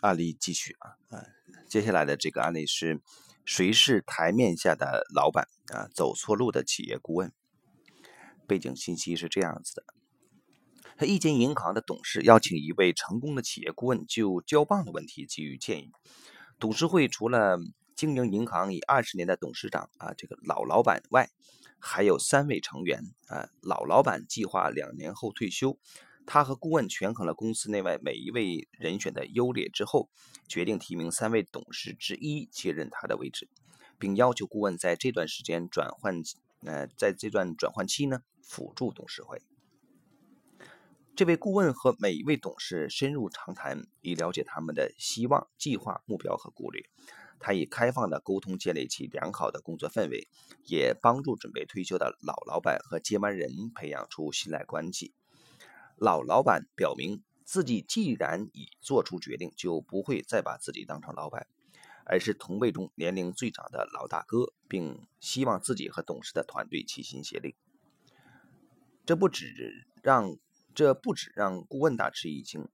案例继续啊啊，接下来的这个案例是谁是台面下的老板啊？走错路的企业顾问。背景信息是这样子的：，他一间银行的董事邀请一位成功的企业顾问就交棒的问题给予建议。董事会除了经营银行以二十年的董事长啊，这个老老板外，还有三位成员啊。老老板计划两年后退休。他和顾问权衡了公司内外每一位人选的优劣之后，决定提名三位董事之一接任他的位置，并要求顾问在这段时间转换，呃，在这段转换期呢，辅助董事会。这位顾问和每一位董事深入长谈，以了解他们的希望、计划、目标和顾虑。他以开放的沟通建立起良好的工作氛围，也帮助准备退休的老老板和接班人培养出信赖关系。老老板表明自己既然已做出决定，就不会再把自己当成老板，而是同辈中年龄最长的老大哥，并希望自己和董事的团队齐心协力。这不止让这不止让顾问大吃一惊，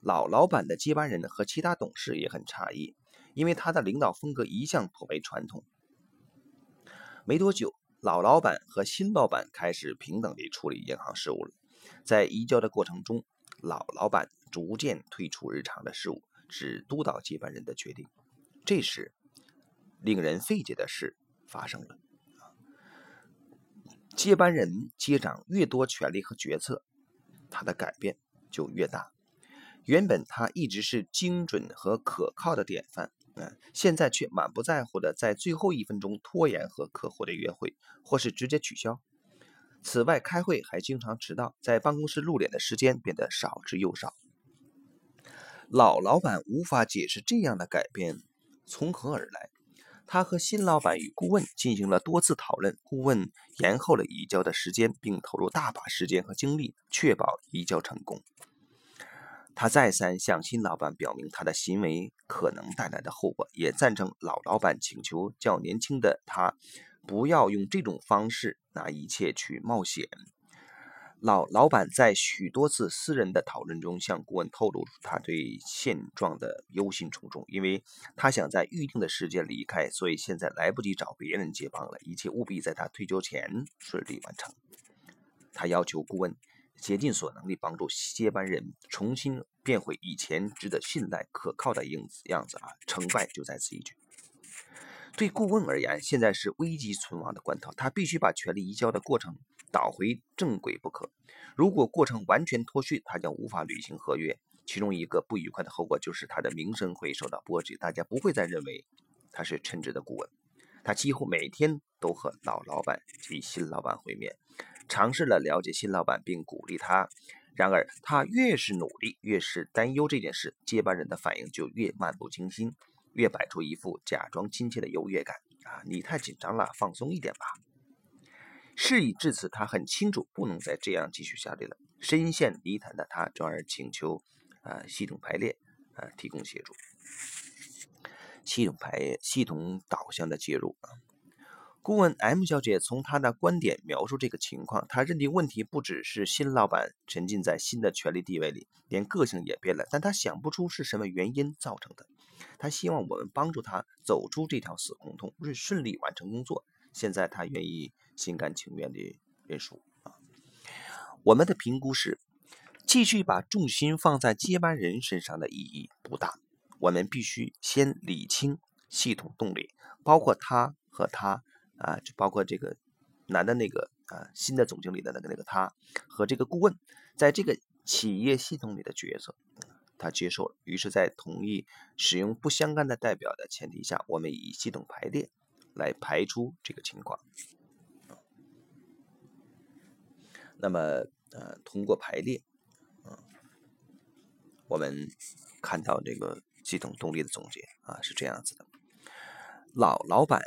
老老板的接班人和其他董事也很诧异，因为他的领导风格一向颇为传统。没多久，老老板和新老板开始平等地处理银行事务了。在移交的过程中，老老板逐渐退出日常的事务，只督导接班人的决定。这时，令人费解的事发生了：接班人接掌越多权力和决策，他的改变就越大。原本他一直是精准和可靠的典范，嗯，现在却满不在乎的在最后一分钟拖延和客户的约会，或是直接取消。此外，开会还经常迟到，在办公室露脸的时间变得少之又少。老老板无法解释这样的改变从何而来。他和新老板与顾问进行了多次讨论，顾问延后了移交的时间，并投入大把时间和精力确保移交成功。他再三向新老板表明他的行为可能带来的后果，也赞成老老板请求较年轻的他。不要用这种方式拿一切去冒险。老老板在许多次私人的讨论中向顾问透露他对现状的忧心忡忡，因为他想在预定的时间离开，所以现在来不及找别人接棒了。一切务必在他退休前顺利完成。他要求顾问竭尽所能地帮助接班人重新变回以前值得信赖、可靠的样子样子啊！成败就在此一举。对顾问而言，现在是危急存亡的关头，他必须把权力移交的过程导回正轨不可。如果过程完全脱序，他将无法履行合约。其中一个不愉快的后果就是他的名声会受到波及，大家不会再认为他是称职的顾问。他几乎每天都和老老板及新老板会面，尝试了了解新老板并鼓励他。然而，他越是努力，越是担忧这件事，接班人的反应就越漫不经心。越摆出一副假装亲切的优越感啊！你太紧张了，放松一点吧。事已至此，他很清楚不能再这样继续下去了。深陷泥潭的他，转而请求啊系统排列啊提供协助，系统排系统导向的介入啊。顾问 M 小姐从她的观点描述这个情况，她认定问题不只是新老板沉浸在新的权力地位里，连个性也变了，但她想不出是什么原因造成的。她希望我们帮助她走出这条死胡同，顺顺利完成工作。现在她愿意心甘情愿地认输。我们的评估是，继续把重心放在接班人身上的意义不大。我们必须先理清系统动力，包括他和他啊，就包括这个男的那个啊，新的总经理的那个那个他和这个顾问，在这个企业系统里的角色。他接受了，于是，在同意使用不相干的代表的前提下，我们以系统排列来排出这个情况。那么，呃，通过排列，嗯，我们看到这个系统动力的总结啊，是这样子的：老老板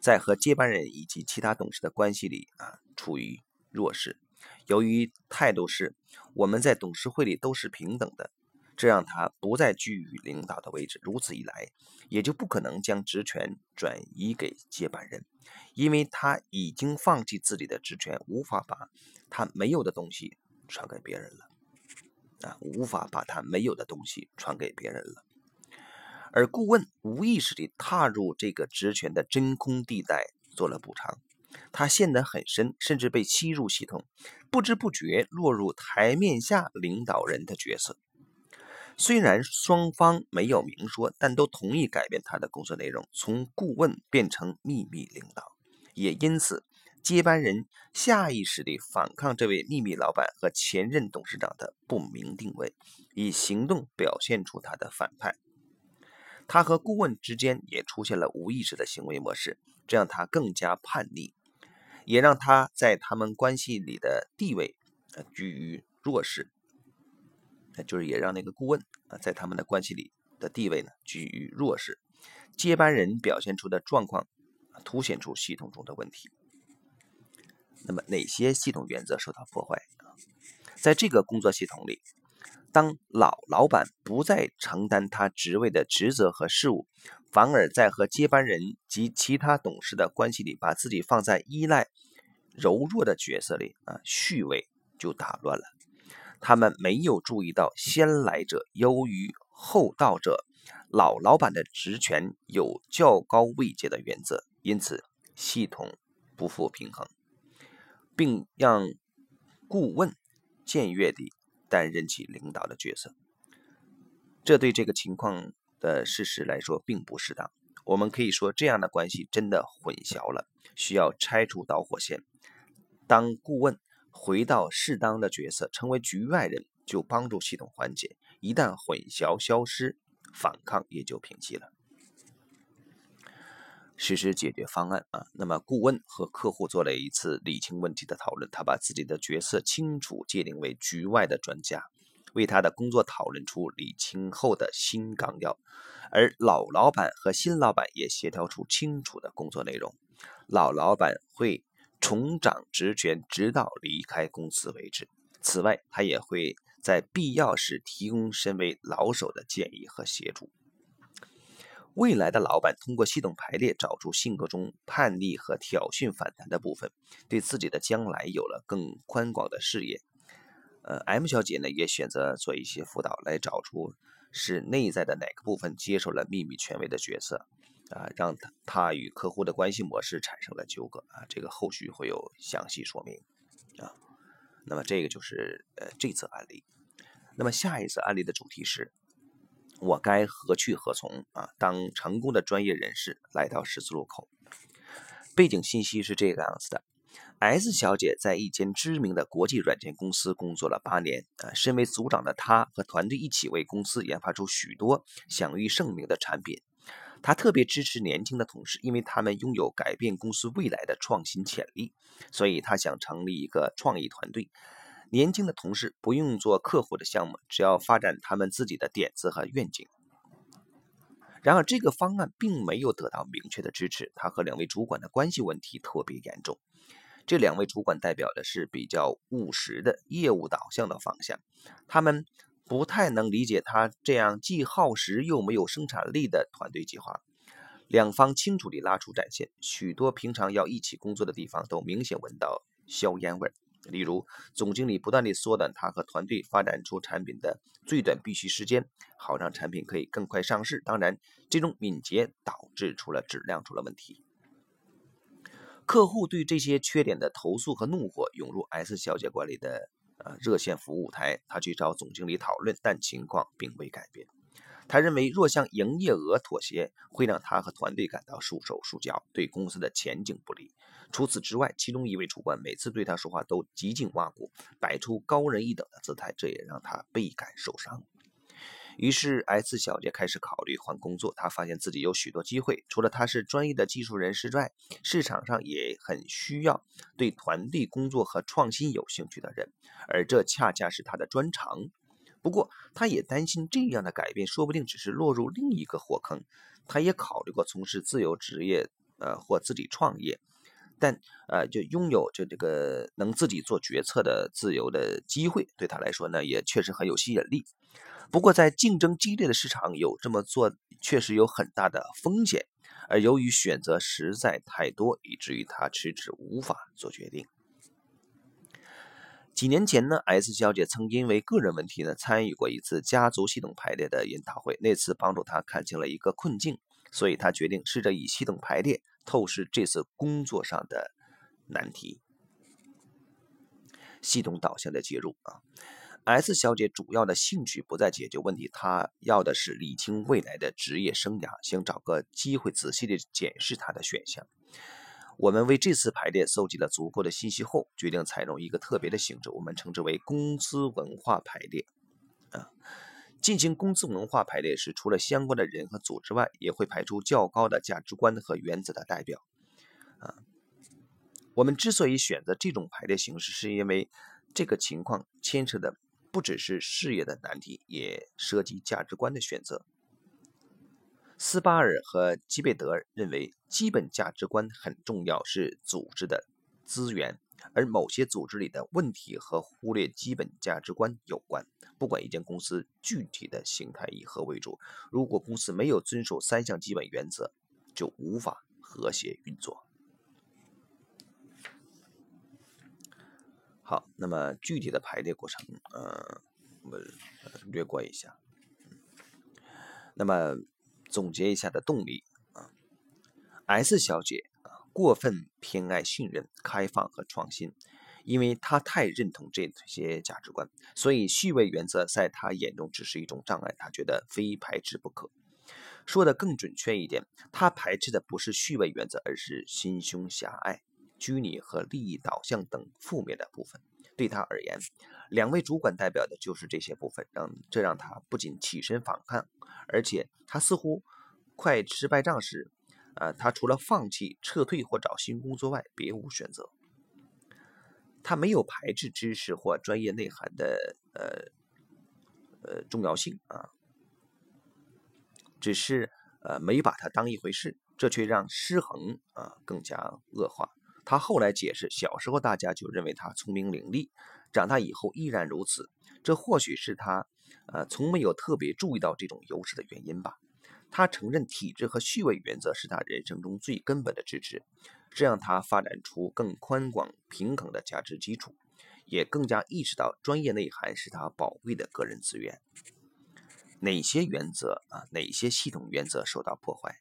在和接班人以及其他董事的关系里啊，处于弱势，由于态度是我们在董事会里都是平等的。这让他不再居于领导的位置，如此一来，也就不可能将职权转移给接班人，因为他已经放弃自己的职权，无法把他没有的东西传给别人了。啊，无法把他没有的东西传给别人了。而顾问无意识地踏入这个职权的真空地带做了补偿，他陷得很深，甚至被吸入系统，不知不觉落入台面下领导人的角色。虽然双方没有明说，但都同意改变他的工作内容，从顾问变成秘密领导。也因此，接班人下意识地反抗这位秘密老板和前任董事长的不明定位，以行动表现出他的反派。他和顾问之间也出现了无意识的行为模式，这让他更加叛逆，也让他在他们关系里的地位呃居于弱势。就是也让那个顾问啊，在他们的关系里的地位呢居于弱势，接班人表现出的状况，凸显出系统中的问题。那么哪些系统原则受到破坏？在这个工作系统里，当老老板不再承担他职位的职责和事务，反而在和接班人及其他董事的关系里，把自己放在依赖、柔弱的角色里啊，序位就打乱了。他们没有注意到先来者优于后到者，老老板的职权有较高位阶的原则，因此系统不复平衡，并让顾问僭越地担任起领导的角色。这对这个情况的事实来说并不适当。我们可以说，这样的关系真的混淆了，需要拆除导火线。当顾问。回到适当的角色，成为局外人，就帮助系统缓解。一旦混淆消失，反抗也就平息了。实施解决方案啊，那么顾问和客户做了一次理清问题的讨论，他把自己的角色清楚界定为局外的专家，为他的工作讨论出理清后的新纲要。而老老板和新老板也协调出清楚的工作内容。老老板会。重掌职权，直到离开公司为止。此外，他也会在必要时提供身为老手的建议和协助。未来的老板通过系统排列，找出性格中叛逆和挑衅反弹的部分，对自己的将来有了更宽广的视野。呃，M 小姐呢，也选择做一些辅导，来找出是内在的哪个部分接受了秘密权威的角色。啊，让他他与客户的关系模式产生了纠葛啊，这个后续会有详细说明啊。那么这个就是呃这则案例。那么下一次案例的主题是，我该何去何从啊？当成功的专业人士来到十字路口，背景信息是这个样子的：S 小姐在一间知名的国际软件公司工作了八年啊，身为组长的她和团队一起为公司研发出许多享誉盛名的产品。他特别支持年轻的同事，因为他们拥有改变公司未来的创新潜力，所以他想成立一个创意团队。年轻的同事不用做客户的项目，只要发展他们自己的点子和愿景。然而，这个方案并没有得到明确的支持。他和两位主管的关系问题特别严重。这两位主管代表的是比较务实的业务导向的方向，他们。不太能理解他这样既耗时又没有生产力的团队计划。两方清楚地拉出战线，许多平常要一起工作的地方都明显闻到硝烟味儿。例如，总经理不断地缩短他和团队发展出产品的最短必须时间，好让产品可以更快上市。当然，这种敏捷导致出了质量出了问题。客户对这些缺点的投诉和怒火涌入 S 小姐管理的。呃，热线服务台，他去找总经理讨论，但情况并未改变。他认为，若向营业额妥协，会让他和团队感到束手束脚，对公司的前景不利。除此之外，其中一位主管每次对他说话都极尽挖苦，摆出高人一等的姿态，这也让他倍感受伤。于是，S 小姐开始考虑换工作。她发现自己有许多机会，除了她是专业的技术人士外，市场上也很需要对团队工作和创新有兴趣的人，而这恰恰是她的专长。不过，他也担心这样的改变说不定只是落入另一个火坑。他也考虑过从事自由职业，呃，或自己创业，但呃，就拥有就这个能自己做决策的自由的机会，对他来说呢，也确实很有吸引力。不过，在竞争激烈的市场，有这么做确实有很大的风险。而由于选择实在太多，以至于他迟迟无法做决定。几年前呢，S 小姐曾因为个人问题呢，参与过一次家族系统排列的研讨会。那次帮助她看清了一个困境，所以她决定试着以系统排列透视这次工作上的难题。系统导向的介入啊，S 小姐主要的兴趣不在解决问题，她要的是理清未来的职业生涯，想找个机会仔细的检视她的选项。我们为这次排列搜集了足够的信息后，决定采用一个特别的形式，我们称之为公司文化排列。啊，进行公司文化排列时，除了相关的人和组织外，也会排出较高的价值观和原则的代表。啊，我们之所以选择这种排列形式，是因为这个情况牵扯的不只是事业的难题，也涉及价值观的选择。斯巴尔和基贝德认为，基本价值观很重要，是组织的资源，而某些组织里的问题和忽略基本价值观有关。不管一间公司具体的形态以何为主，如果公司没有遵守三项基本原则，就无法和谐运作。好，那么具体的排列过程，呃，我们略过一下。那么。总结一下的动力啊，S 小姐啊过分偏爱信任、开放和创新，因为她太认同这些价值观，所以序位原则在她眼中只是一种障碍，她觉得非排斥不可。说的更准确一点，她排斥的不是序位原则，而是心胸狭隘、拘泥和利益导向等负面的部分。对他而言，两位主管代表的就是这些部分，让这让他不仅起身反抗，而且他似乎快吃败仗时，啊，他除了放弃、撤退或找新工作外，别无选择。他没有排斥知识或专业内涵的呃呃重要性啊，只是呃没把它当一回事，这却让失衡啊更加恶化。他后来解释，小时候大家就认为他聪明伶俐，长大以后依然如此。这或许是他，呃，从没有特别注意到这种优势的原因吧。他承认体制和序位原则是他人生中最根本的支持，这让他发展出更宽广、平衡的价值基础，也更加意识到专业内涵是他宝贵的个人资源。哪些原则啊？哪些系统原则受到破坏？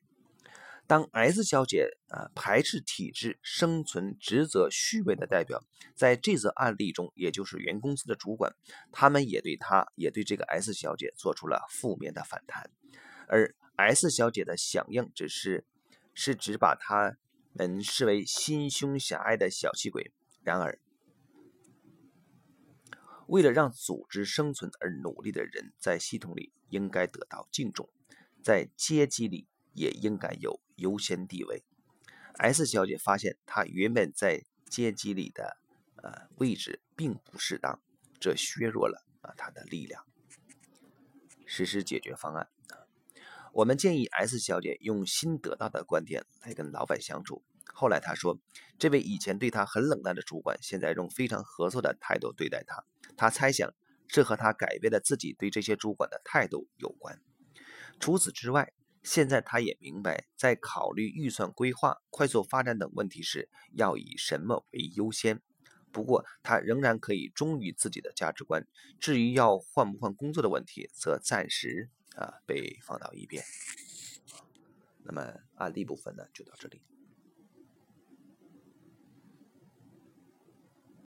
当 S 小姐啊排斥体制、生存职责虚伪的代表，在这则案例中，也就是原公司的主管，他们也对他，也对这个 S 小姐做出了负面的反弹，而 S 小姐的响应只是是指把他们视为心胸狭隘的小气鬼。然而，为了让组织生存而努力的人，在系统里应该得到敬重，在阶级里。也应该有优先地位。S 小姐发现，她原本在阶级里的呃位置并不适当，这削弱了啊她的力量。实施解决方案，我们建议 S 小姐用新得到的观点来跟老板相处。后来她说，这位以前对她很冷淡的主管，现在用非常合作的态度对待她。她猜想，这和她改变了自己对这些主管的态度有关。除此之外，现在他也明白，在考虑预算规划、快速发展等问题时，要以什么为优先。不过，他仍然可以忠于自己的价值观。至于要换不换工作的问题，则暂时啊被放到一边。那么案例部分呢，就到这里。